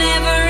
never